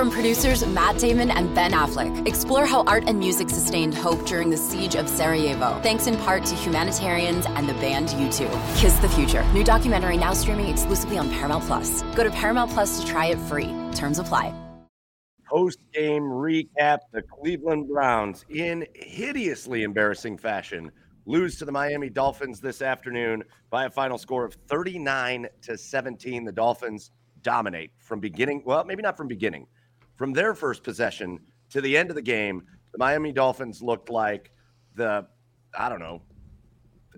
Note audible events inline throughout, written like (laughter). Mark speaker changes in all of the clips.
Speaker 1: From producers Matt Damon and Ben Affleck, explore how art and music sustained hope during the siege of Sarajevo, thanks in part to humanitarians and the band U2. Kiss the Future. New documentary now streaming exclusively on Paramount Plus. Go to Paramount Plus to try it free. Terms apply.
Speaker 2: Post game recap the Cleveland Browns in hideously embarrassing fashion lose to the Miami Dolphins this afternoon by a final score of 39 to 17. The Dolphins dominate from beginning, well, maybe not from beginning, from their first possession to the end of the game. The Miami Dolphins looked like the, I don't know,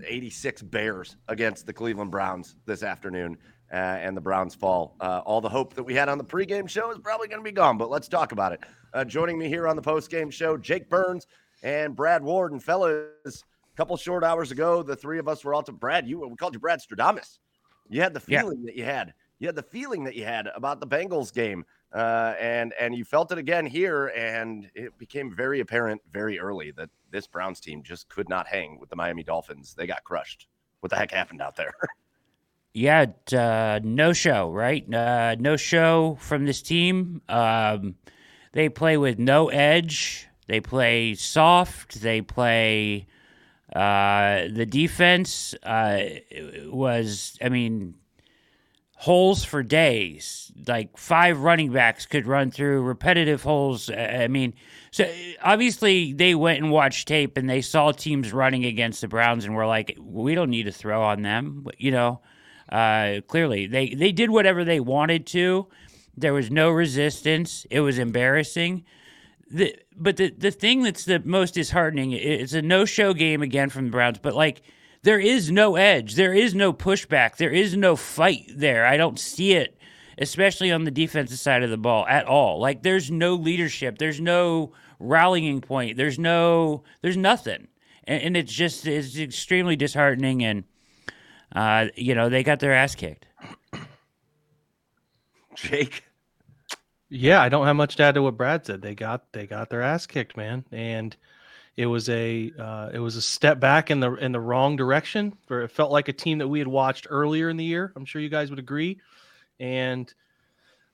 Speaker 2: 86 Bears against the Cleveland Browns this afternoon. Uh, and the Browns fall. Uh, all the hope that we had on the pregame show is probably going to be gone, but let's talk about it. Uh, joining me here on the postgame show, Jake Burns and Brad Ward. And fellas, a couple short hours ago, the three of us were all to Brad. You we called you Brad Stradamus. You had the feeling yeah. that you had. You had the feeling that you had about the Bengals game, uh, and and you felt it again here, and it became very apparent very early that this Browns team just could not hang with the Miami Dolphins. They got crushed. What the heck happened out there? (laughs)
Speaker 3: yeah, uh, no show, right? Uh, no show from this team. Um, they play with no edge. They play soft. They play uh, the defense uh, was, I mean, holes for days. Like five running backs could run through repetitive holes. I mean, so obviously they went and watched tape and they saw teams running against the Browns and were like, we don't need to throw on them. You know, uh, clearly they they did whatever they wanted to. There was no resistance. It was embarrassing the but the the thing that's the most disheartening is a no show game again from the Browns, but like there is no edge, there is no pushback, there is no fight there. I don't see it, especially on the defensive side of the ball at all. Like there's no leadership, there's no rallying point, there's no there's nothing, and, and it's just it's extremely disheartening, and uh, you know they got their ass kicked. (laughs)
Speaker 2: Jake.
Speaker 4: Yeah, I don't have much to add to what Brad said. They got they got their ass kicked, man, and it was a uh, it was a step back in the in the wrong direction. Where it felt like a team that we had watched earlier in the year. I'm sure you guys would agree. And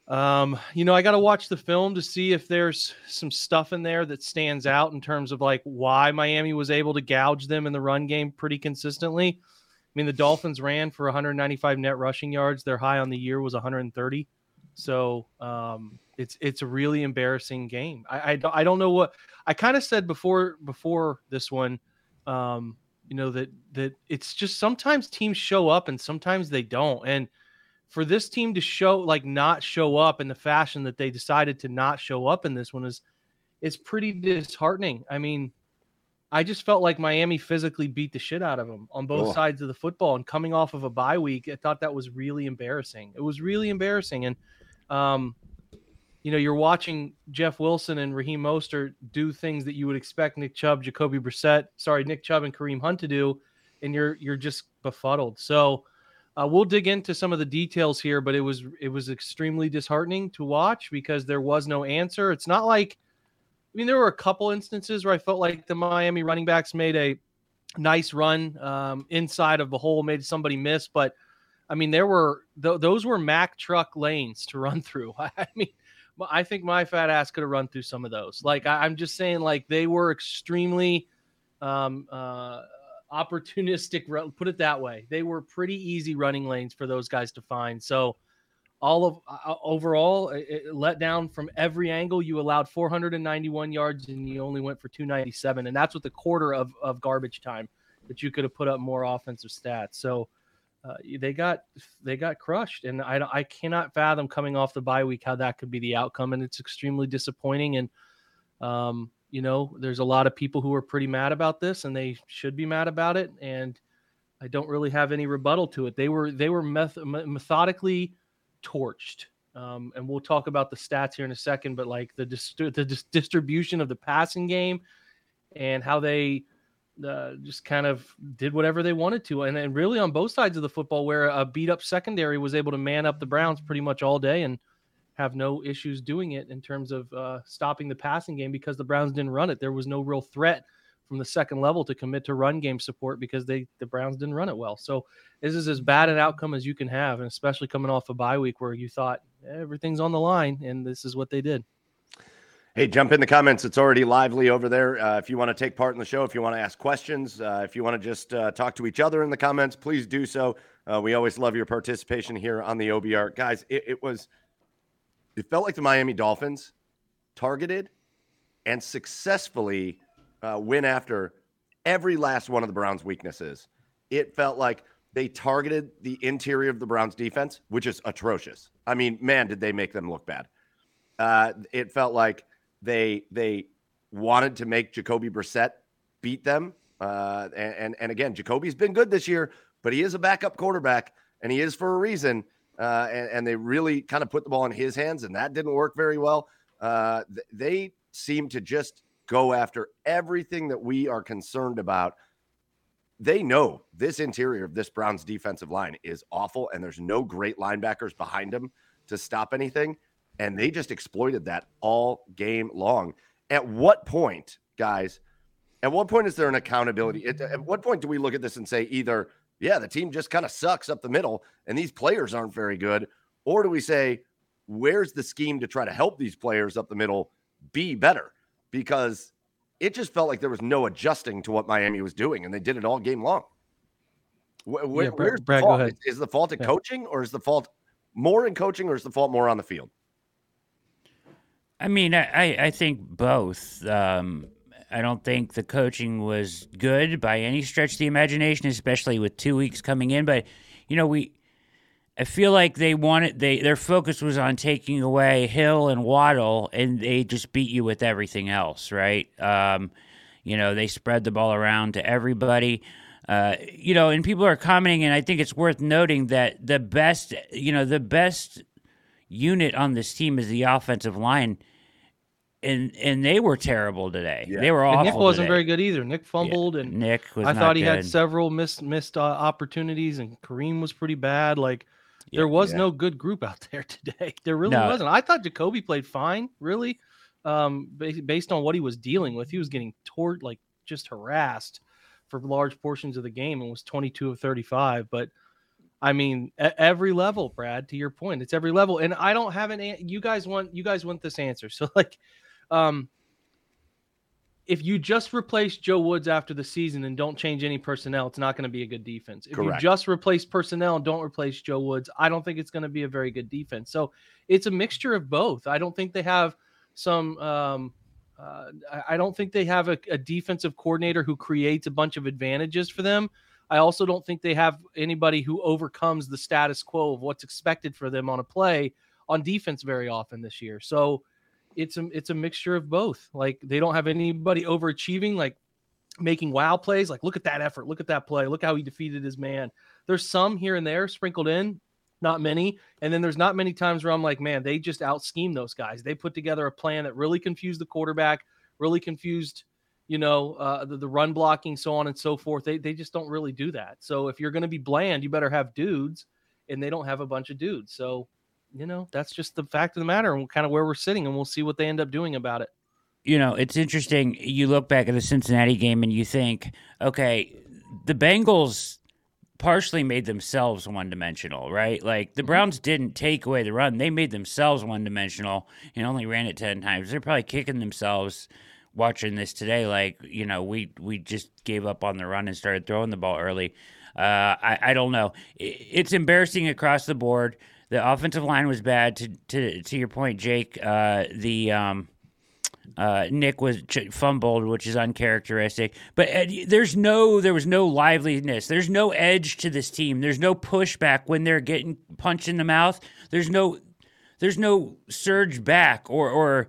Speaker 4: um, you know, I got to watch the film to see if there's some stuff in there that stands out in terms of like why Miami was able to gouge them in the run game pretty consistently. I mean, the Dolphins ran for 195 net rushing yards. Their high on the year was 130. So um, it's it's a really embarrassing game. I I, I don't know what I kind of said before before this one. Um, you know that that it's just sometimes teams show up and sometimes they don't. And for this team to show like not show up in the fashion that they decided to not show up in this one is is pretty disheartening. I mean, I just felt like Miami physically beat the shit out of them on both sides of the football. And coming off of a bye week, I thought that was really embarrassing. It was really embarrassing. And um, you know, you're watching Jeff Wilson and Raheem Mostert do things that you would expect Nick Chubb, Jacoby Brissett, sorry, Nick Chubb and Kareem Hunt to do, and you're you're just befuddled. So uh, we'll dig into some of the details here, but it was it was extremely disheartening to watch because there was no answer. It's not like I mean, there were a couple instances where I felt like the Miami running backs made a nice run um, inside of the hole, made somebody miss, but I mean, there were th- those were Mack truck lanes to run through. (laughs) I mean, I think my fat ass could have run through some of those. Like I, am just saying, like they were extremely um, uh, opportunistic. Put it that way. They were pretty easy running lanes for those guys to find. So all of uh, overall, it, it let down from every angle. You allowed 491 yards and you only went for 297, and that's with a quarter of of garbage time that you could have put up more offensive stats. So uh, they got they got crushed, and I I cannot fathom coming off the bye week how that could be the outcome, and it's extremely disappointing. And um, you know, there's a lot of people who are pretty mad about this, and they should be mad about it. And I don't really have any rebuttal to it. They were they were meth- methodically torched. Um, and we'll talk about the stats here in a second, but like the dist- the dis- distribution of the passing game and how they uh, just kind of did whatever they wanted to. And, and really on both sides of the football, where a beat up secondary was able to man up the Browns pretty much all day and have no issues doing it in terms of uh, stopping the passing game because the Browns didn't run it. There was no real threat from the second level to commit to run game support because they the Browns didn't run it well. So this is as bad an outcome as you can have, and especially coming off a bye week where you thought everything's on the line, and this is what they did.
Speaker 2: Hey, jump in the comments. It's already lively over there. Uh, if you want to take part in the show, if you want to ask questions, uh, if you want to just uh, talk to each other in the comments, please do so. Uh, we always love your participation here on the OBR. Guys, it, it was, it felt like the Miami Dolphins targeted and successfully uh, went after every last one of the Browns' weaknesses. It felt like they targeted the interior of the Browns' defense, which is atrocious. I mean, man, did they make them look bad. Uh, it felt like they they wanted to make Jacoby Brissett beat them. Uh, and, and, and again, Jacoby's been good this year, but he is a backup quarterback, and he is for a reason. Uh, and, and, they really kind of put the ball in his hands, and that didn't work very well. Uh, th- they seem to just go after everything that we are concerned about. They know this interior of this Browns defensive line is awful, and there's no great linebackers behind them to stop anything. And they just exploited that all game long. At what point, guys, at what point is there an accountability? At, at what point do we look at this and say either, yeah, the team just kind of sucks up the middle and these players aren't very good? Or do we say, where's the scheme to try to help these players up the middle be better? Because it just felt like there was no adjusting to what Miami was doing, and they did it all game long. Where, yeah, Brad, where's Brad, the fault? Is, is, the fault at yeah. coaching, or is the fault more in coaching, or is the fault more on the field?
Speaker 3: I mean, I, I think both. Um, I don't think the coaching was good by any stretch of the imagination, especially with two weeks coming in. But you know, we I feel like they wanted they their focus was on taking away Hill and Waddle, and they just beat you with everything else, right? Um, you know, they spread the ball around to everybody. Uh, you know, and people are commenting, and I think it's worth noting that the best, you know, the best unit on this team is the offensive line and and they were terrible today. Yeah. They were awful.
Speaker 4: And Nick wasn't
Speaker 3: today.
Speaker 4: very good either. Nick fumbled, yeah. and
Speaker 3: Nick was.
Speaker 4: I thought he
Speaker 3: good.
Speaker 4: had several missed missed uh, opportunities, and Kareem was pretty bad. Like yeah, there was no good group out (laughs) there today. There really no. wasn't. I thought Jacoby played fine, really, um, based on what he was dealing with. He was getting toward like just harassed for large portions of the game, and was twenty two of thirty five, but. I mean, at every level, Brad. To your point, it's every level, and I don't have an. You guys want you guys want this answer, (laughs) so like, um, if you just replace Joe Woods after the season and don't change any personnel, it's not going to be a good defense. If Correct. you just replace personnel and don't replace Joe Woods, I don't think it's going to be a very good defense. So it's a mixture of both. I don't think they have some. Um, uh, I don't think they have a, a defensive coordinator who creates a bunch of advantages for them. I also don't think they have anybody who overcomes the status quo of what's expected for them on a play on defense very often this year. So it's a it's a mixture of both. Like they don't have anybody overachieving, like making wow plays. Like look at that effort, look at that play, look how he defeated his man. There's some here and there sprinkled in, not many. And then there's not many times where I'm like, man, they just out scheme those guys. They put together a plan that really confused the quarterback, really confused, you know, uh, the, the run blocking, so on and so forth. They they just don't really do that. So if you're going to be bland, you better have dudes, and they don't have a bunch of dudes. So you know, that's just the fact of the matter and kind of where we're sitting, and we'll see what they end up doing about it.
Speaker 3: You know, it's interesting. You look back at the Cincinnati game and you think, okay, the Bengals partially made themselves one dimensional, right? Like the mm-hmm. Browns didn't take away the run, they made themselves one dimensional and only ran it 10 times. They're probably kicking themselves watching this today like you know we we just gave up on the run and started throwing the ball early uh, I, I don't know it's embarrassing across the board the offensive line was bad. To to to your point, Jake, uh, the um, uh, Nick was ch- fumbled, which is uncharacteristic. But uh, there's no, there was no liveliness. There's no edge to this team. There's no pushback when they're getting punched in the mouth. There's no, there's no surge back or or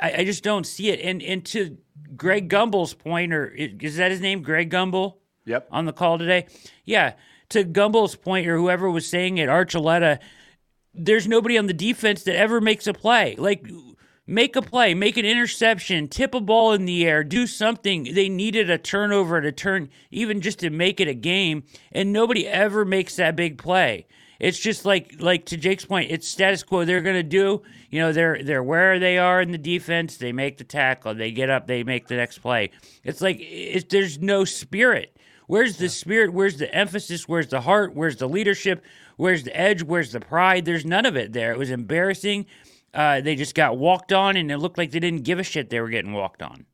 Speaker 3: I, I just don't see it. And and to Greg Gumbel's point, or is that his name, Greg Gumbel?
Speaker 2: Yep.
Speaker 3: On the call today, yeah. To Gumbel's point, or whoever was saying it, Archuleta there's nobody on the defense that ever makes a play. Like, make a play, make an interception, tip a ball in the air, do something. They needed a turnover to turn, even just to make it a game, and nobody ever makes that big play. It's just like like to Jake's point, it's status quo. They're gonna do, you know, they're they're where they are in the defense. They make the tackle, they get up, they make the next play. It's like it's, there's no spirit. Where's the spirit? Where's the emphasis? Where's the heart? Where's the leadership? Where's the edge? Where's the pride? There's none of it there. It was embarrassing. uh, they just got walked on, and it looked like they didn't give a shit they were getting walked on.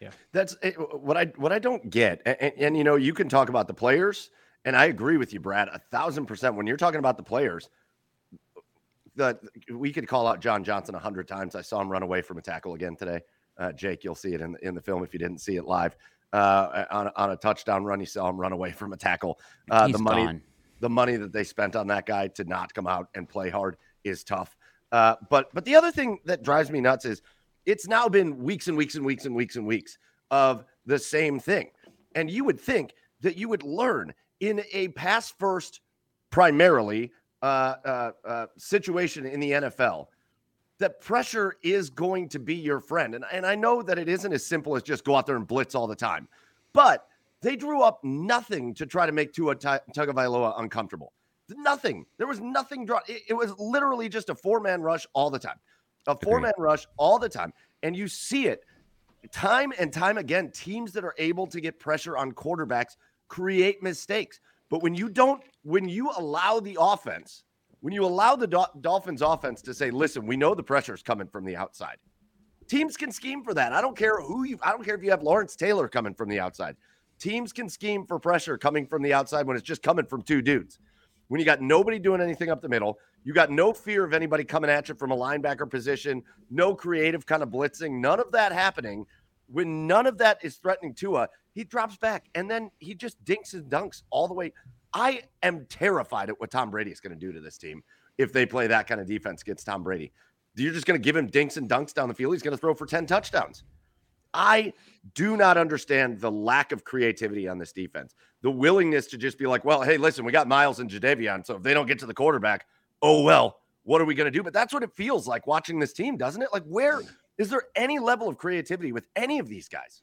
Speaker 2: Yeah, that's it, what I what I don't get. And, and, and, you know, you can talk about the players, and I agree with you, Brad, a thousand percent. When you're talking about the players, the we could call out John Johnson a hundred times. I saw him run away from a tackle again today. Uh, Jake, you'll see it in the, in the film if you didn't see it live. Uh, on on a touchdown run, you saw him run away from a tackle. Uh, the money,
Speaker 3: gone.
Speaker 2: the money that they spent on that guy to not come out and play hard is tough. Uh, but but the other thing that drives me nuts is it's now been weeks and weeks and weeks and weeks and weeks of the same thing. And you would think that you would learn in a pass first, primarily uh, uh, uh, situation in the NFL that pressure is going to be your friend. And, and I know that it isn't as simple as just go out there and blitz all the time, but they drew up nothing to try to make Tua Tagovailoa uncomfortable. Nothing. There was nothing drawn. It, it was literally just a four man rush all the time, a four man rush all the time. And you see it time and time again. Teams that are able to get pressure on quarterbacks create mistakes. But when you don't, when you allow the offense, when you allow the Dol- Dolphins offense to say, listen, we know the pressure is coming from the outside. Teams can scheme for that. I don't care who you, I don't care if you have Lawrence Taylor coming from the outside. Teams can scheme for pressure coming from the outside when it's just coming from two dudes. When you got nobody doing anything up the middle, you got no fear of anybody coming at you from a linebacker position, no creative kind of blitzing, none of that happening. When none of that is threatening Tua, he drops back and then he just dinks and dunks all the way. I am terrified at what Tom Brady is going to do to this team if they play that kind of defense against Tom Brady. You're just going to give him dinks and dunks down the field. He's going to throw for 10 touchdowns. I do not understand the lack of creativity on this defense. The willingness to just be like, well, hey, listen, we got Miles and Jadeveon. So if they don't get to the quarterback, oh, well, what are we going to do? But that's what it feels like watching this team, doesn't it? Like, where is there any level of creativity with any of these guys?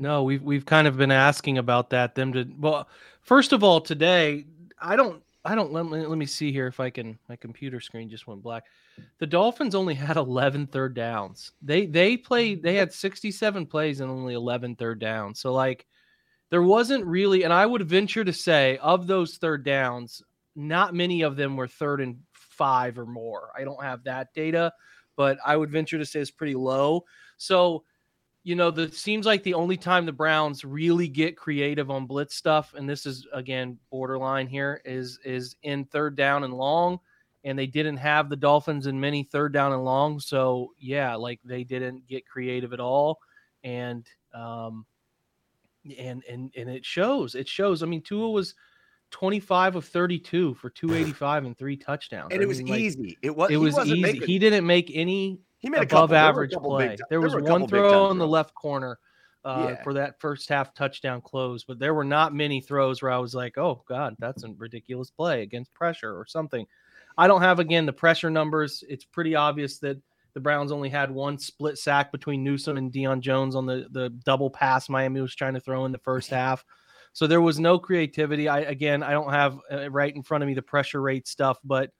Speaker 4: No, we've we've kind of been asking about that. Them to well, first of all, today I don't I don't let me let me see here if I can my computer screen just went black. The Dolphins only had 11 third downs. They they played they had 67 plays and only 11 third downs. So like there wasn't really and I would venture to say of those third downs, not many of them were third and 5 or more. I don't have that data, but I would venture to say it's pretty low. So you know, the seems like the only time the Browns really get creative on blitz stuff, and this is again borderline here, is is in third down and long, and they didn't have the Dolphins in many third down and long, so yeah, like they didn't get creative at all, and um, and and and it shows. It shows. I mean, Tua was. 25 of 32 for 285 and three touchdowns.
Speaker 2: And
Speaker 4: I
Speaker 2: it was
Speaker 4: mean, like,
Speaker 2: easy. It was.
Speaker 4: it was easy.
Speaker 2: Making,
Speaker 4: he didn't make any
Speaker 2: he made a
Speaker 4: above
Speaker 2: couple, there were a
Speaker 4: average play. there was
Speaker 2: a
Speaker 4: one throw on the left corner uh,
Speaker 2: Yeah.
Speaker 4: for that first half touchdown close, but there were not many throws where I was like, "Oh God, that's a ridiculous play against pressure or something." I don't have again the pressure numbers. It's pretty obvious that the Browns only had one split sack between Newsome and Deion Jones on the the double pass Miami was trying to throw in the first (laughs) half. So there was no creativity. I again, I don't have uh, right in front of me the pressure rate stuff, but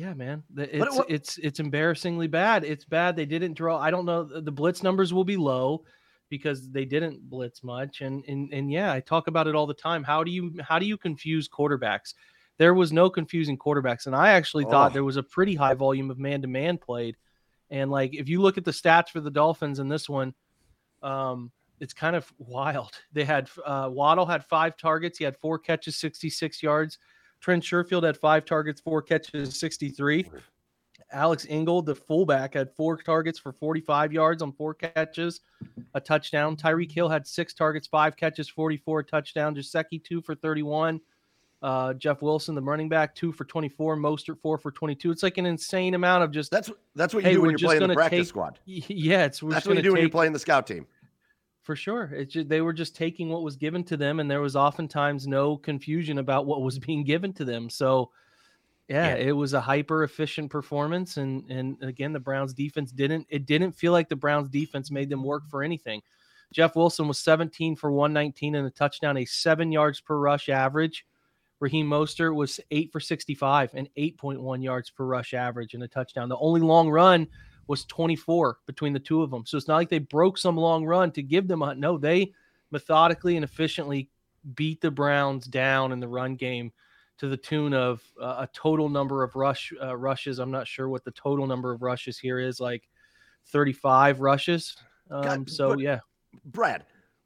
Speaker 4: yeah, man, it's
Speaker 2: what-
Speaker 4: it's it's embarrassingly bad. It's bad. They didn't draw. I don't know. The blitz numbers will be low because they didn't blitz much. And and and yeah, I talk about it all the time. How do you how do you confuse quarterbacks? There was no confusing quarterbacks, and I actually thought
Speaker 2: Oh.
Speaker 4: there was a pretty high volume of man to man played. And like if you look at the stats for the Dolphins in this one, um, it's kind of (laughs) wild. They had uh, Waddle had five targets. He had four catches, 66 yards. Trent Sherfield had five targets, four catches, 63. Alex Ingold, the fullback, had four targets for 45 yards on four catches, a touchdown. Tyreek Hill had six targets, five catches, 44, touchdown. Gesicki, two for 31. Uh, Jeff Wilson, the running back, two for 24. Mostert, four for 22. It's like an insane amount of just,
Speaker 2: That's that's what you
Speaker 4: Hey,
Speaker 2: do when you're playing the practice
Speaker 4: take-
Speaker 2: squad. (laughs)
Speaker 4: yeah, it's
Speaker 2: That's what you do when you're
Speaker 4: take-
Speaker 2: playing the scout team.
Speaker 4: For sure. It's just, they were just taking what was given to them, and there was oftentimes no confusion about what was (laughs) being given to them. So Yeah,
Speaker 3: Yeah.
Speaker 4: it was a hyper efficient performance, and and again, the Browns defense didn't. It didn't feel like the Browns defense made them work for anything. Jeff Wilson was 17 for 119 and a touchdown, a seven yards per rush average. Raheem Mostert was eight for 65 and 8.1 yards per rush average and a touchdown. The only long run was 24 between the two of them. So it's not like they broke some long run to give them a no. They methodically and efficiently beat the Browns down in the run game to the tune of uh, a total number of rush uh, rushes. I'm not sure what the total number of rushes here is, like 35 rushes. Um,
Speaker 2: God,
Speaker 4: so yeah,
Speaker 2: Brad,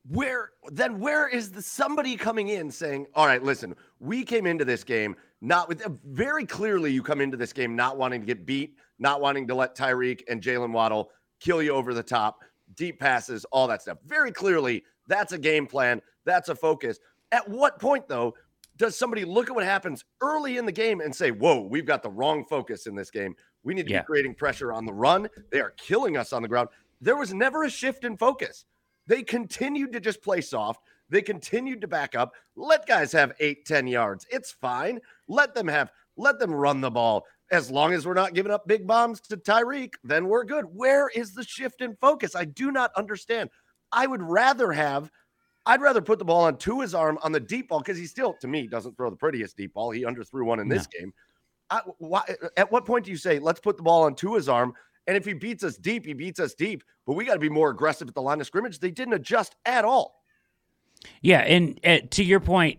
Speaker 2: where then where is the somebody coming in saying, "All right, listen, we came into this game not with uh, very clearly you come into this game not wanting to get beat, not wanting to let Tyreek and Jalen Waddle kill you over the top, deep passes, all that stuff. Very clearly, that's a game plan, that's a focus. At what point though does somebody look at what happens early in the game and say, "Whoa, we've got the wrong focus in this game. We need to
Speaker 3: Yeah.
Speaker 2: be creating pressure on the run. They are killing us on the ground." There was never a shift in focus. They continued to just play soft. They continued to back up. Let guys have eight, 10 yards. It's fine. Let them have, let them run the ball. As long as we're not giving up big bombs to Tyreek, then we're good. Where is the shift in focus? I do not understand. I would rather have, I'd rather put the ball on Tua's arm on the deep ball because he still, to me, doesn't throw the prettiest deep ball. He underthrew one in this game. I, why, at what point do you say, let's put the ball on Tua's arm? And if he beats us deep, he beats us deep. But we got to be more aggressive at the line of scrimmage. They didn't adjust at all.
Speaker 3: Yeah, and uh, to your point,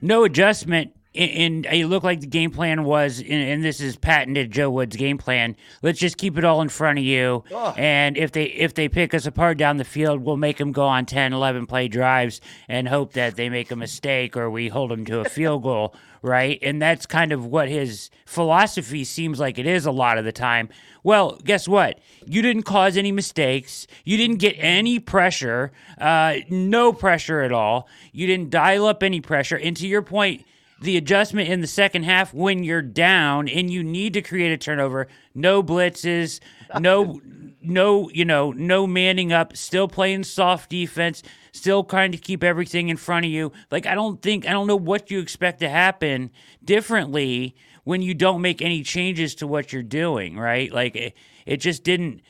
Speaker 3: no adjustment. And it looked like the game plan was, and- this is patented Joe Wood's game plan. Let's just keep it all in front of you,
Speaker 2: Ugh.
Speaker 3: and if they if they pick us apart down the field, we'll make them go on 10, 11 play drives and hope that they make a mistake or we hold them to a field goal, (laughs) right? And that's kind of what his philosophy seems like it is a lot of the time. Well, guess what? You didn't cause any mistakes. You didn't get any pressure, uh, no pressure at all. You didn't dial up any pressure. And to your point, the adjustment in the second half when you're down and you need to create a turnover, no blitzes, no, (laughs) no, you know, no manning up, still playing soft defense, still trying to keep everything in front of you. Like I don't think I don't know what you expect to happen differently when you don't make any changes to what you're doing, right? Like it, it just didn't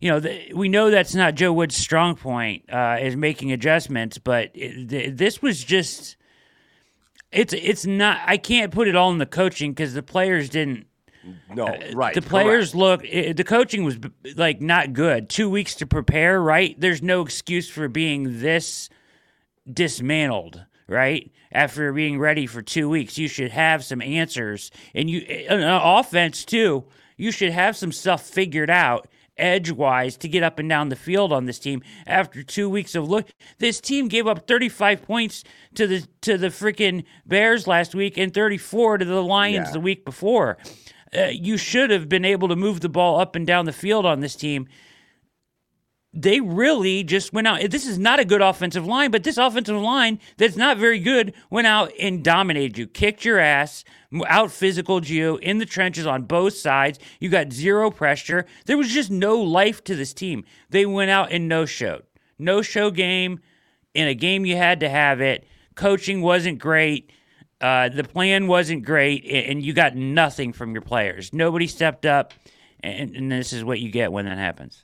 Speaker 3: you know, the, we know that's not Joe Wood's strong point, uh, is making adjustments, but it, th- this was just, it's it's not. I can't put it all in the coaching because the players didn't.
Speaker 2: No, right.
Speaker 3: Uh, The players
Speaker 2: correct.
Speaker 3: look. i the coaching was like not good. Two weeks to prepare, right? There's no excuse for being this dismantled, right? After being ready for two weeks, you should have some answers, and you and, uh, offense too. You should have some stuff figured out edge wise to get up and down the field on this team after two weeks of look. This team gave up 35 points to the to the freaking Bears last week and 34 to the Lions
Speaker 2: Yeah.
Speaker 3: the week before. Uh, you should have been able to move the ball up and down the field on this team they really just went out. This is not a good offensive line, but this offensive line that's not very good went out and dominated you, kicked your ass, out physical you in the trenches on both sides. You got zero pressure. There was just no life to this team. They went out and no showed. No show game in a game you had to have it. Coaching wasn't great. Uh, the plan wasn't great, and you got nothing from your players. Nobody stepped up, and, and this is what you get when that happens.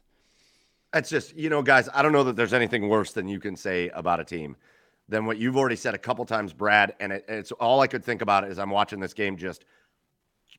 Speaker 2: That's just, you know, guys, I don't know that there's anything worse than you can say about a team than what you've already said a couple times, Brad. And it, it's all I could think about as I'm watching this game just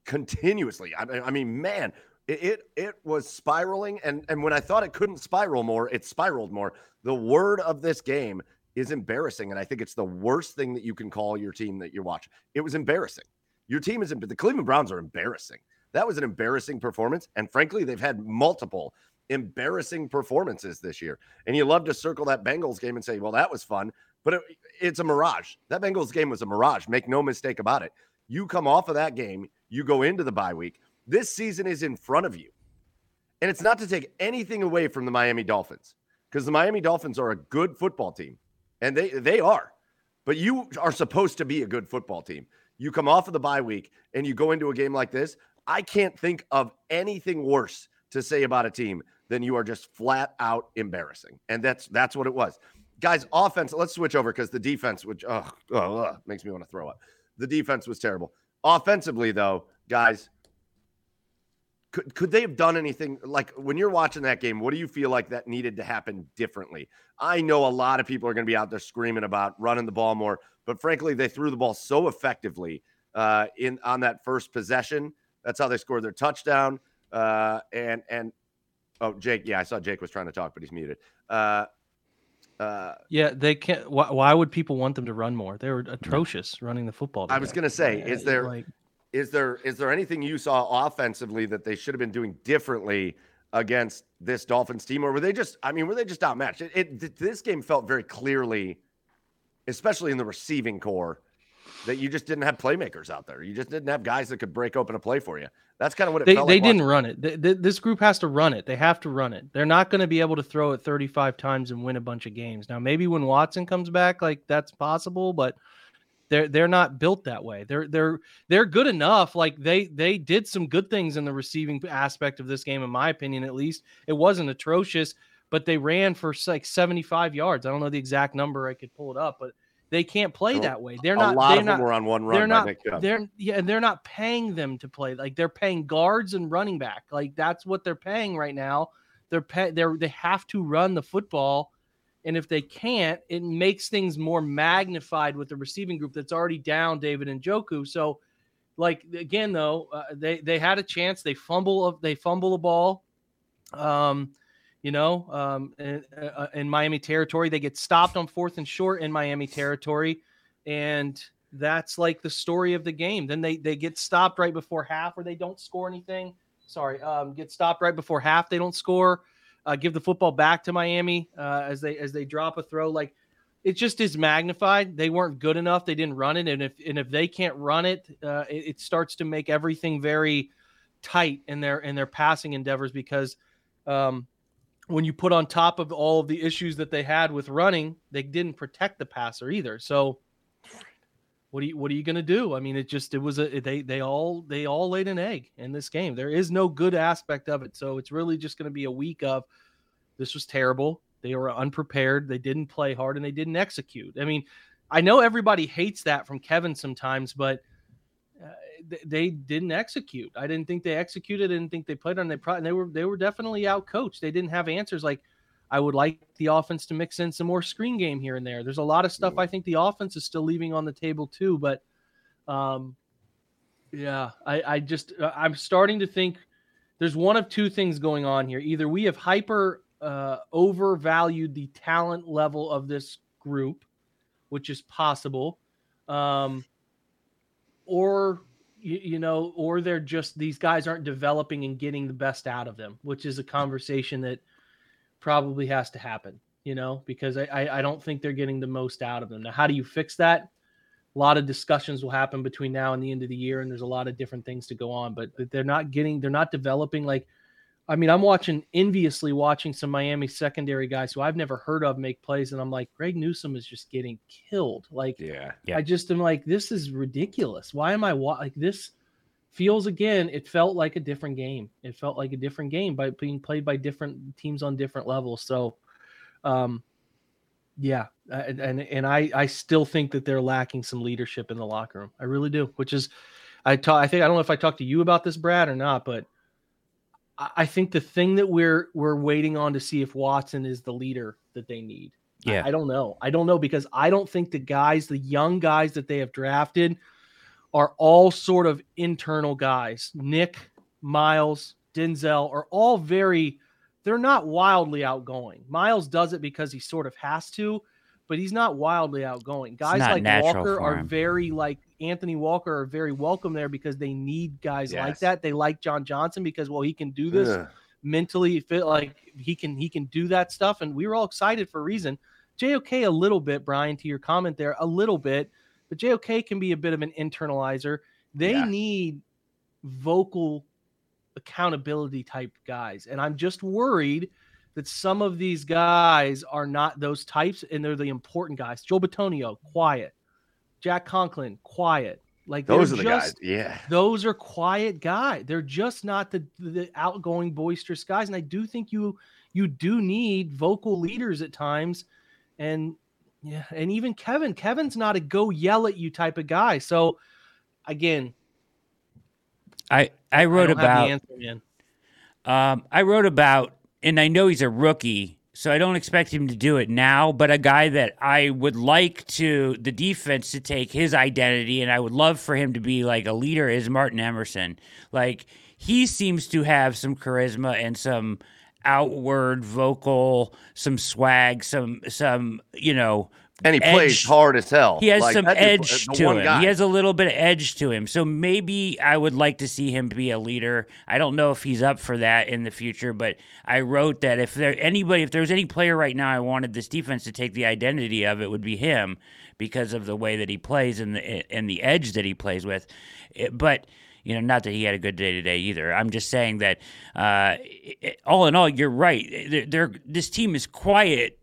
Speaker 2: continuously. I, I mean, man, it, it it was spiraling. And and when I thought it couldn't spiral more, it spiraled more. The word of this game is embarrassing. And I think it's the worst thing that you can call your team that you're watching. It was embarrassing. Your team is, the Cleveland Browns are embarrassing. That was an embarrassing performance. And frankly, they've had multiple embarrassing performances this year. And you love to circle that Bengals game and say, well, that was fun, but it, it's a mirage. That Bengals game was a mirage. Make no mistake about it. You come off of that game, you go into the bye week. This season is in front of you. And it's not to take anything away from the Miami Dolphins because the Miami Dolphins are a good football team. And they they are. But you are supposed to be a good football team. You come off of the bye week and you go into a game like this. I can't think of anything worse to say about a team than you are just flat out embarrassing. And that's that's what it was. Guys, offense, let's switch over because the defense, which ugh, makes me want to throw up. The defense was terrible. Offensively, though, guys, could could they have done anything like when you're watching that game? What do you feel like that needed to happen differently? I know a lot of people are going to be out there screaming about running the ball more, but frankly, they threw the ball so effectively uh, in on that first possession. That's how they scored their touchdown. Uh, and and oh, Jake, yeah, I saw Jake was trying to talk, but he's muted. Uh,
Speaker 4: uh, yeah, they can't. Why, why, would people want them to run more? They were atrocious running the football.
Speaker 2: Today. I was going to say, is there like, is there is there anything you saw offensively that they should have been doing differently against this Dolphins team, or were they just? I mean, were they just outmatched? It, it this game felt very clearly, especially in the receiving corps, that you just didn't have playmakers out there. You just didn't have guys that could break open a play for you. That's kind of what it
Speaker 4: they,
Speaker 2: felt
Speaker 4: they
Speaker 2: like
Speaker 4: didn't run it. They, they, this group has to run it. They have to run it. They're not going to be able to throw it 35 times and win a bunch of games. Now, maybe when Watson comes back, like that's possible, but they're they're not built that way. They're they're they're good enough. Like they they did some good things in the receiving aspect of this game, in my opinion. At least it wasn't atrocious, but they ran for like 75 yards. I don't know the exact number. I could pull it up, but they can't play that way. They're not.
Speaker 2: A lot
Speaker 4: they're
Speaker 2: of
Speaker 4: not,
Speaker 2: them were on one run.
Speaker 4: They're not. They're yeah. And they're not paying them to play. Like they're paying guards and running back. Like that's what they're paying right now. They're pay, They're they have to run the football and if they can't, it makes things more magnified with the receiving group that's already down David Njoku. So, like again though, uh, they they had a chance. They fumble they fumble the ball, um, you know, um, in, uh, in Miami territory. They get stopped on fourth and short in Miami territory, and that's like the story of the game. Then they they get stopped right before half, or they don't score anything. Sorry, um, get stopped right before half. They don't score uh, give the football back to Miami uh, as they as they drop a throw. Like it just is magnified. They weren't good enough. They didn't run it, and if and if they can't run it, uh, it, it, starts to make everything very tight in their in their passing endeavors because. Um, when you put on top of all of the issues that they had with running, they didn't protect the passer either. So, what are you what are you going to do? I mean, it just it was a they they all they all laid an egg in this game. There is no good aspect of it. So it's really just going to be a week of this was terrible. They were unprepared. They didn't play hard and they didn't execute. I mean, I know everybody hates that from Kevin sometimes, but they didn't execute. I didn't think they executed. I didn't think they played on. They probably they were they were definitely out coached. They didn't have answers like I would like the offense to mix in some more screen game here and there. There's a lot of stuff I think the offense is still leaving on the table too, but um, yeah, I, I just uh, I'm starting to think there's one of two things going on here. Either we have hyper uh, overvalued the talent level of this group, which is possible, um, or you, you know, or they're just these guys aren't developing and getting the best out of them, which is a conversation that probably has to happen, you know, because I, I, I don't think they're getting the most out of them. Now, how do you fix that? A lot of discussions will happen between now and the end of the year, and there's a lot of different things to go on, but they're not getting, they're not developing like, I mean, I'm watching enviously watching some Miami secondary guys who I've never heard of make plays, and I'm like, Greg Newsome is just getting killed. Like,
Speaker 2: yeah,
Speaker 3: yeah.
Speaker 4: I just am like, this is ridiculous. Why am I wa- like this? feels again it felt like a different game it felt like a different game by being played by different teams on different levels so um yeah and and, and i i still think that they're lacking some leadership in the locker room i really do which is i talk i think i don't know if i talked to you about this brad or not but I, think the thing that we're we're waiting on to see if Watson is the leader that they need.
Speaker 3: Yeah.
Speaker 4: I, I don't know. I don't know because I don't think the guys, the young guys that they have drafted, are all sort of internal guys. Nick, Miles, Denzel are all very, they're not wildly outgoing. Miles does it because he sort of has to, but he's not wildly outgoing. Guys like Walker are very like Anthony Walker are very welcome there because they need guys yes. like that. They like John Johnson because well he can do this Ugh. mentally fit like he can he can do that stuff and we were all excited for a reason. JOK a little bit Brian to your comment there a little bit but JOK can be a bit of an internalizer. They yeah. need vocal accountability type guys. And I'm just worried that some of these guys are not those types and they're the important guys. Joe Bitonio, quiet. Jack Conklin, quiet. Like
Speaker 2: those are the
Speaker 4: just,
Speaker 2: guys. Yeah.
Speaker 4: Those are quiet guys. They're just not the the outgoing boisterous guys. And I do think you you do need vocal leaders at times. And yeah, and even Kevin, Kevin's not a go yell at you type of guy. So again,
Speaker 3: I I wrote
Speaker 4: I don't have
Speaker 3: about
Speaker 4: the answer, man.
Speaker 3: Um, I wrote about, and I know he's a rookie, so I don't expect him to do it now. But a guy that I would like to the defense to take his identity, and I would love for him to be like a leader is Martin Emerson. Like he seems to have some charisma and some outward vocal, some swag, some some you know.
Speaker 2: And he plays hard as hell.
Speaker 3: He has
Speaker 2: Like,
Speaker 3: some edge
Speaker 2: the
Speaker 3: to him.
Speaker 2: guy.
Speaker 3: He has a little bit of edge to him. So maybe I would like to see him be a leader. I don't know if he's up for that in the future, but I wrote that if there anybody, if there was any player right now, I wanted this defense to take the identity of it would be him because of the way that he plays and the and the edge that he plays with. It- but you know, not that he had a good day today either. I'm just saying that uh, it- all in all, you're right. They're, they're, this team is quiet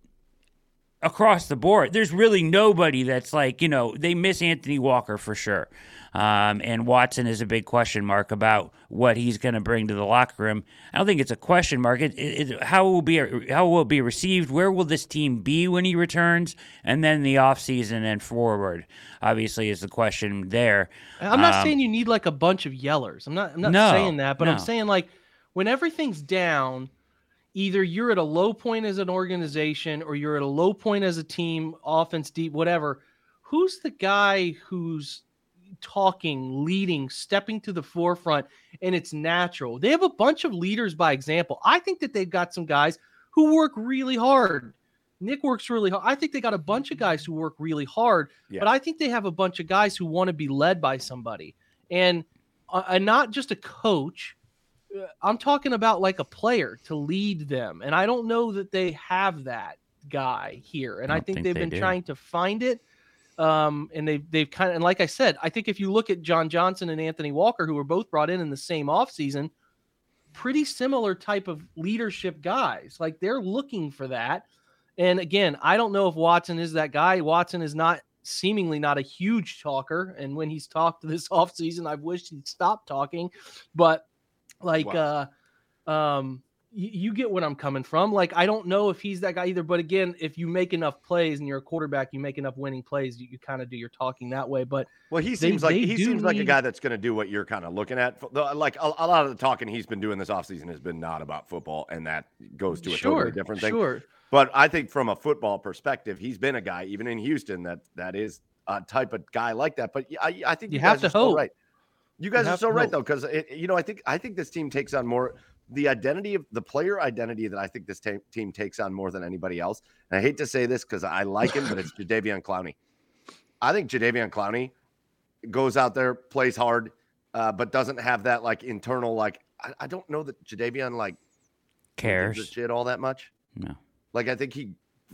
Speaker 3: across the board. There's really nobody that's like, you know, they miss Anthony Walker for sure. Um, and Watson is a big question mark about what he's going to bring to the locker room. I don't think it's a question mark. It, it, it, how will be how will it be received? Where will this team be when he returns? And then the offseason and forward, obviously, is the question there.
Speaker 4: I'm not
Speaker 3: Um,
Speaker 4: saying you need like a bunch of yellers. I'm not. I'm not
Speaker 3: No,
Speaker 4: saying that, but I'm saying like when everything's down, either you're at a low point as an organization or you're at a low point as a team, offense, deep, whatever. Who's the guy who's talking, leading, stepping to the forefront, and it's natural? They have a bunch of leaders by example. I think that they've got some guys who work really hard. Nick works really hard. I think they got a bunch of guys who work really hard,
Speaker 2: Yeah.
Speaker 4: but I think they have a bunch of guys who want to be led by somebody, and uh, and not just a coach. I'm talking about like a player to lead them, and I don't know that they have that guy here, and
Speaker 3: I
Speaker 4: I, think,
Speaker 3: think
Speaker 4: they've
Speaker 3: they
Speaker 4: been
Speaker 3: do.
Speaker 4: trying to find it. Um, and they've they've kind of and like I said, I think if you look at John Johnson and Anthony Walker, who were both brought in in the same offseason, pretty similar type of leadership guys. Like they're looking for that. And again, I don't know if Watson is that guy. Watson is not seemingly not a huge talker. And when he's talked this (laughs) offseason, I've wished he'd stop talking. But like uh um you, you get what I'm coming from. Like I don't know if he's that guy either. But again, if you make enough plays and you're a quarterback, you make enough winning plays, you, you kind of do your talking that way. But
Speaker 2: Well, he
Speaker 4: They-
Speaker 2: seems like
Speaker 4: they
Speaker 2: he seems like a guy that's going to do what you're kind of looking at. Like a, a lot of the talking he's been doing this offseason has been not about football, and that goes to a
Speaker 4: sure,
Speaker 2: totally different thing.
Speaker 4: sure.
Speaker 2: But I think from a football perspective, he's been a guy, even in Houston, that that is a type of guy like that. But I, I think
Speaker 4: You
Speaker 2: you,
Speaker 4: have to hope.
Speaker 2: right. You guys are so right though, because you know I think I think this team takes on more the identity of the player identity that I think this ta- team takes on more than anybody else. And I hate to say this because I like him, but it's Jadeveon Clowney. I think Jadeveon Clowney goes out there, plays hard, uh, but doesn't have that like internal like. I, I don't know that Jadeveon like
Speaker 3: Cares?
Speaker 2: shit all that much.
Speaker 3: No.
Speaker 2: Like I think he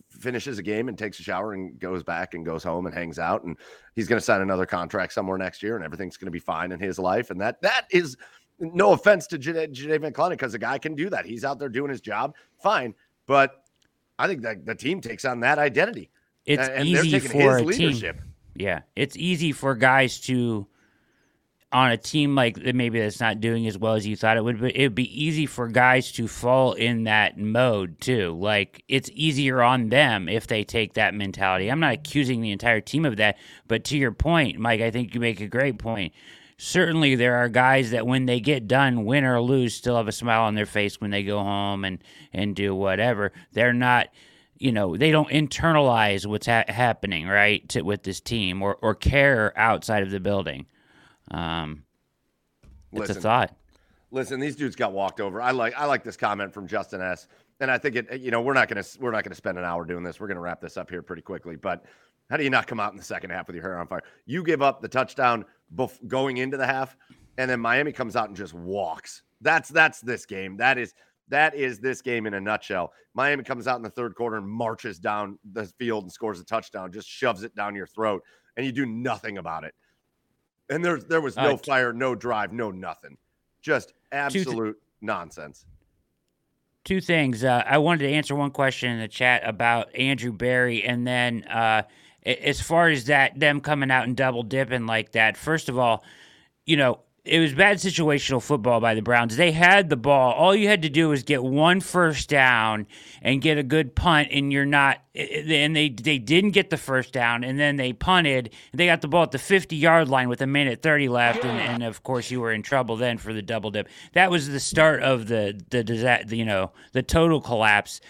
Speaker 2: finishes a game and takes a shower and goes back and goes home and hangs out and he's going to sign another contract somewhere next year and everything's going to be fine in his life and that that is no offense to Jadeveon Clowney because the guy can do that. He's out there doing his job, fine. But I think that the team takes on that identity.
Speaker 3: It's
Speaker 2: and,
Speaker 3: easy
Speaker 2: taking
Speaker 3: for
Speaker 2: his
Speaker 3: a team. Yeah, it's easy for guys to on a team like maybe that's not doing as well as you thought it would, but it would be easy for guys to fall in that mode too. Like it's easier on them if they take that mentality. I'm not accusing the entire team of that, but to your point, Mike, I think you make a great point. Certainly, there are guys that when they get done, win or lose, still have a smile on their face when they go home and and do whatever. They're not you know they don't internalize what's ha- happening right to, with this team or, or care outside of the building um it's
Speaker 2: Listen,
Speaker 3: a thought
Speaker 2: Listen, these dudes got walked over. I like I like this comment from Justin S. And I think it. You know, we're not gonna we're not gonna spend an hour doing this. We're gonna wrap this up here pretty quickly. But how do you not come out in the second half with your hair on fire? You give up the touchdown bef- going into the half, and then Miami comes out and just walks. That's that's this game. That is that is this game in a nutshell. Miami comes out in the third quarter and marches down the field and scores a touchdown, just shoves it down your throat, and you do nothing about it. And there there was no
Speaker 3: Uh,
Speaker 2: fire, no drive, no nothing. Just absolute nonsense.
Speaker 3: two things uh, i wanted to answer one question in the chat about andrew berry and then uh as far as that them coming out and double dipping like that first of all you know it was bad situational football by the Browns. They had the ball. All you had to do was get one first down and get a good punt, and you're not. And they they didn't get the first down, and then they punted. They got the ball at the 50 yard line with a minute 30 left, and, and of course you were in trouble then for the double dip. That was the start of the the, the you know the total collapse.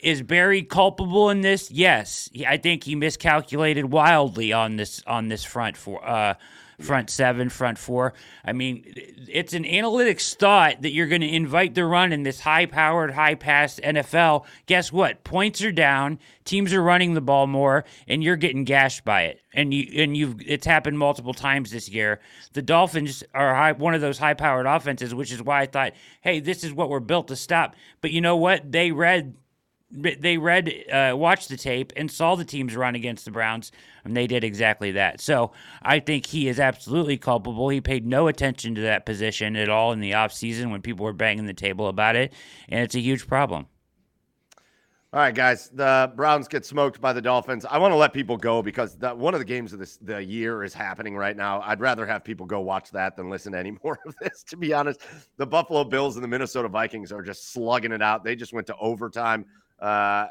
Speaker 3: Is Berry culpable in this? Yes, I think he miscalculated wildly on this on this front for. Uh, front seven, front four. I mean, it's an analytics thought that you're going to invite the run in this high powered, high pass NFL. Guess what? Points are down, teams are running the ball more, and you're getting gashed by it. And you and you've it's happened multiple times this year. The Dolphins are high, one of those high powered offenses, which is why I thought, hey, this is what we're built to stop. But you know what? They read they read, uh, watched the tape and saw the teams run against the Browns, and they did exactly that. So I think he is absolutely culpable. He paid no attention to that position at all in the offseason when people were banging the table about it, and it's a huge problem.
Speaker 2: All right, guys. The Browns get smoked by the Dolphins. I want to let people go because the, one of the games of this the year is happening right now. I'd rather have people go watch that than listen to any (laughs) more of this. To be honest, the Buffalo Bills and the Minnesota Vikings are just slugging it out. They just went to overtime. Uh,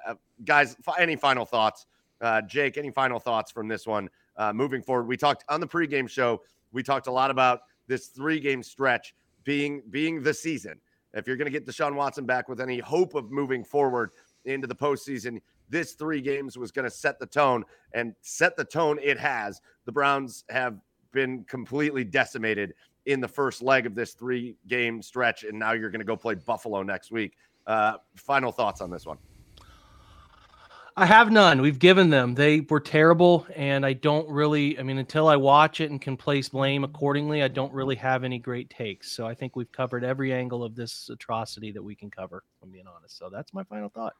Speaker 2: guys, any final thoughts? Uh, Jake, any final thoughts from this one uh, moving forward? We talked on the pregame show. We talked a lot about this three-game stretch being being the season. If you're going to get Deshaun Watson back with any hope of moving forward into the postseason, this three games was going to set the tone and set the tone. It has. The Browns have been completely decimated in the first leg of this three game stretch, and now you're going to go play Buffalo next week. Uh, final thoughts on this one?
Speaker 4: I have none. We've given them. They were terrible, and I don't really. I mean, until I watch it and can place blame accordingly, I don't really have any great takes. So I think we've covered every angle of this atrocity that we can cover. I'm being honest. So that's my final thought.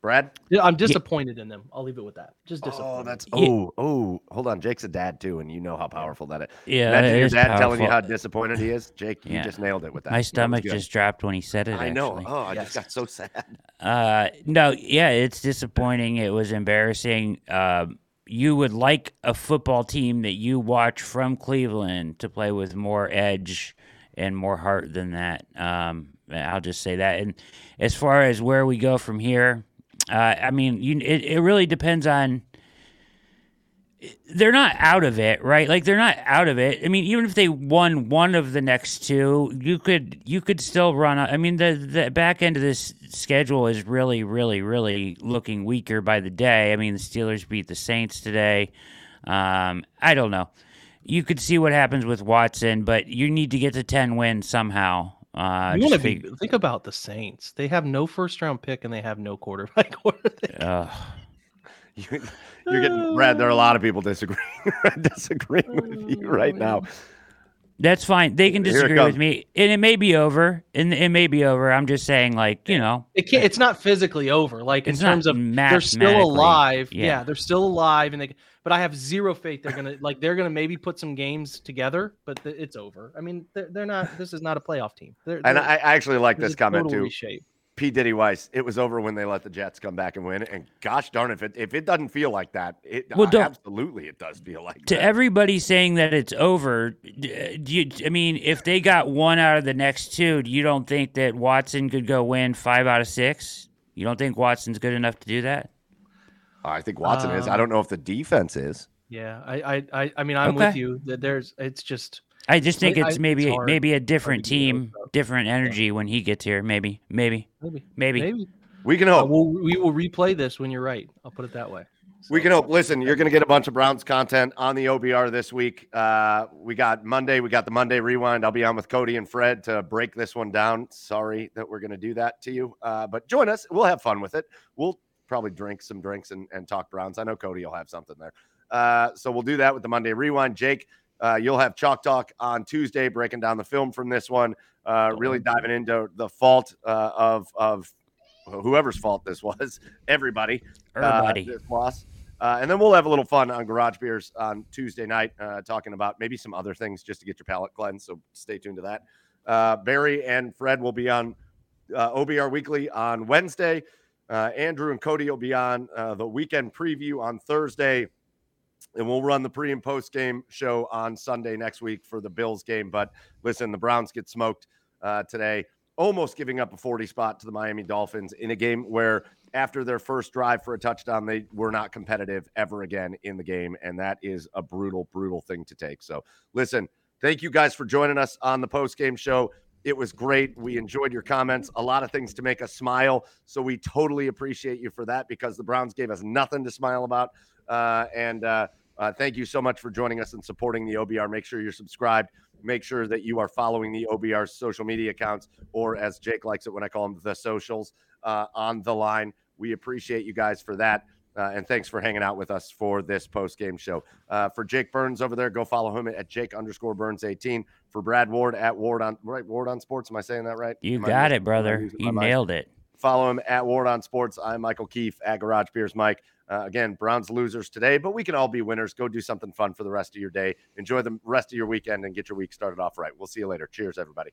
Speaker 2: Brad?
Speaker 4: Yeah, I'm disappointed yeah. in them. I'll leave it with that. Just oh, disappointed.
Speaker 2: Oh, that's oh oh. Hold on, Jake's a dad too, and you know how powerful that is.
Speaker 3: Yeah,
Speaker 2: Imagine your dad
Speaker 3: powerful.
Speaker 2: telling you how disappointed he is. Jake, yeah. you just nailed it with that.
Speaker 3: My stomach just dropped when he said it.
Speaker 2: I know.
Speaker 3: Actually.
Speaker 2: Oh, I yes. just got so sad.
Speaker 3: Uh, no, yeah, it's disappointing. It was embarrassing. Uh, you would like a football team that you watch from Cleveland to play with more edge and more heart than that. Um, I'll just say that. And as far as where we go from here uh, I mean, you, it, it really depends on. They're not out of it, right? Like they're not out of it. I mean, even if they won one of the next two, you could you could still run. I mean, the the back end of this schedule is really, really, really looking weaker by the day. I mean, the Steelers beat the Saints today. Um, I don't know. You could see what happens with Watson, but you need to get to ten wins somehow. Uh,
Speaker 4: you want to be, think about the Saints. They have no first round pick and they have no quarterback. uh,
Speaker 2: you, are getting Brad. There are a lot of people disagreeing (laughs) disagreeing with you right now.
Speaker 3: That's fine. They can disagree with me, and it may be over. And it may be over. I'm just saying, like you know,
Speaker 4: it can't. It's not physically over. Like in terms of they're still alive. Yeah. yeah. they're still alive, and they. But I have zero faith they're gonna like. They're gonna maybe put some games together, but th- it's over. I mean, they're, they're not. This is not a playoff team. They're,
Speaker 2: and I, I actually like this comment too. Reshape. P. Diddy Weiss, it was over when they let the Jets come back and win. And gosh darn, if it if it doesn't feel like that, it well, uh, absolutely it does feel like
Speaker 3: to
Speaker 2: that.
Speaker 3: everybody saying that it's over. Do you, I mean, if they got one out of the next two, do you don't think that Watson could go win five out of six? You don't think Watson's good enough to do that?
Speaker 2: I think Watson is. I don't know if the defense is.
Speaker 4: Yeah, I I I mean I'm okay. with you. That there's it's just
Speaker 3: I just think it's maybe it's maybe a different team, different energy yeah. when he gets here. Maybe, maybe, maybe, maybe. maybe.
Speaker 2: We can hope. Uh,
Speaker 4: we'll, we will replay this when you're right. I'll put it that way.
Speaker 2: So, we can hope. Listen, you're going to get a bunch of Browns content on the OBR this week. Uh, we got Monday. We got the Monday rewind. I'll be on with Cody and Fred to break this one down. Sorry that we're going to do that to you, uh, but join us. We'll have fun with it. We'll probably drink some drinks and, and talk Browns. I know Cody will have something there. Uh, so we'll do that with the Monday rewind. Jake, uh, you'll have Chalk Talk on Tuesday, breaking down the film from this one, uh, really diving into the fault uh, of of whoever's fault this was, (laughs) everybody,
Speaker 3: uh, everybody,
Speaker 2: this loss. Uh, and then we'll have a little fun on Garage Beers on Tuesday night, uh, talking about maybe some other things just to get your palate cleansed. So stay tuned to that. Barry and Fred will be on OBR Weekly on Wednesday. Andrew and Cody will be on the weekend preview on Thursday and we'll run the pre and post game show on Sunday next week for the Bills game. But listen, the Browns get smoked uh, today, almost giving up a 40 spot to the Miami Dolphins in a game where after their first drive for a touchdown, they were not competitive ever again in the game. And that is a brutal, brutal thing to take. So listen, thank you guys for joining us on the post game show. It was great. We enjoyed your comments. A lot of things to make us smile. So we totally appreciate you for that because the Browns gave us nothing to smile about. Uh, and uh, uh, thank you so much for joining us and supporting the OBR. Make sure you're subscribed. Make sure that you are following the OBR's social media accounts, or as Jake likes it when I call them, the socials uh, on the line. We appreciate you guys for that. Uh, and thanks for hanging out with us for this post game show. Uh, for Jake Burns over there, go follow him at Jake underscore Burns 18. For Brad Ward at Ward on right Ward on Sports. Am I saying that right?
Speaker 3: You
Speaker 2: Am
Speaker 3: got
Speaker 2: using-
Speaker 3: it, brother.
Speaker 2: I
Speaker 3: You nailed it.
Speaker 2: Follow him at Ward on Sports. I'm Michael Keefe at Garage Beers Mike. Uh, again, Browns losers today, but we can all be winners. Go do something fun for the rest of your day. Enjoy the rest of your weekend and get your week started off right. We'll see you later. Cheers, everybody.